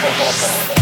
Oh,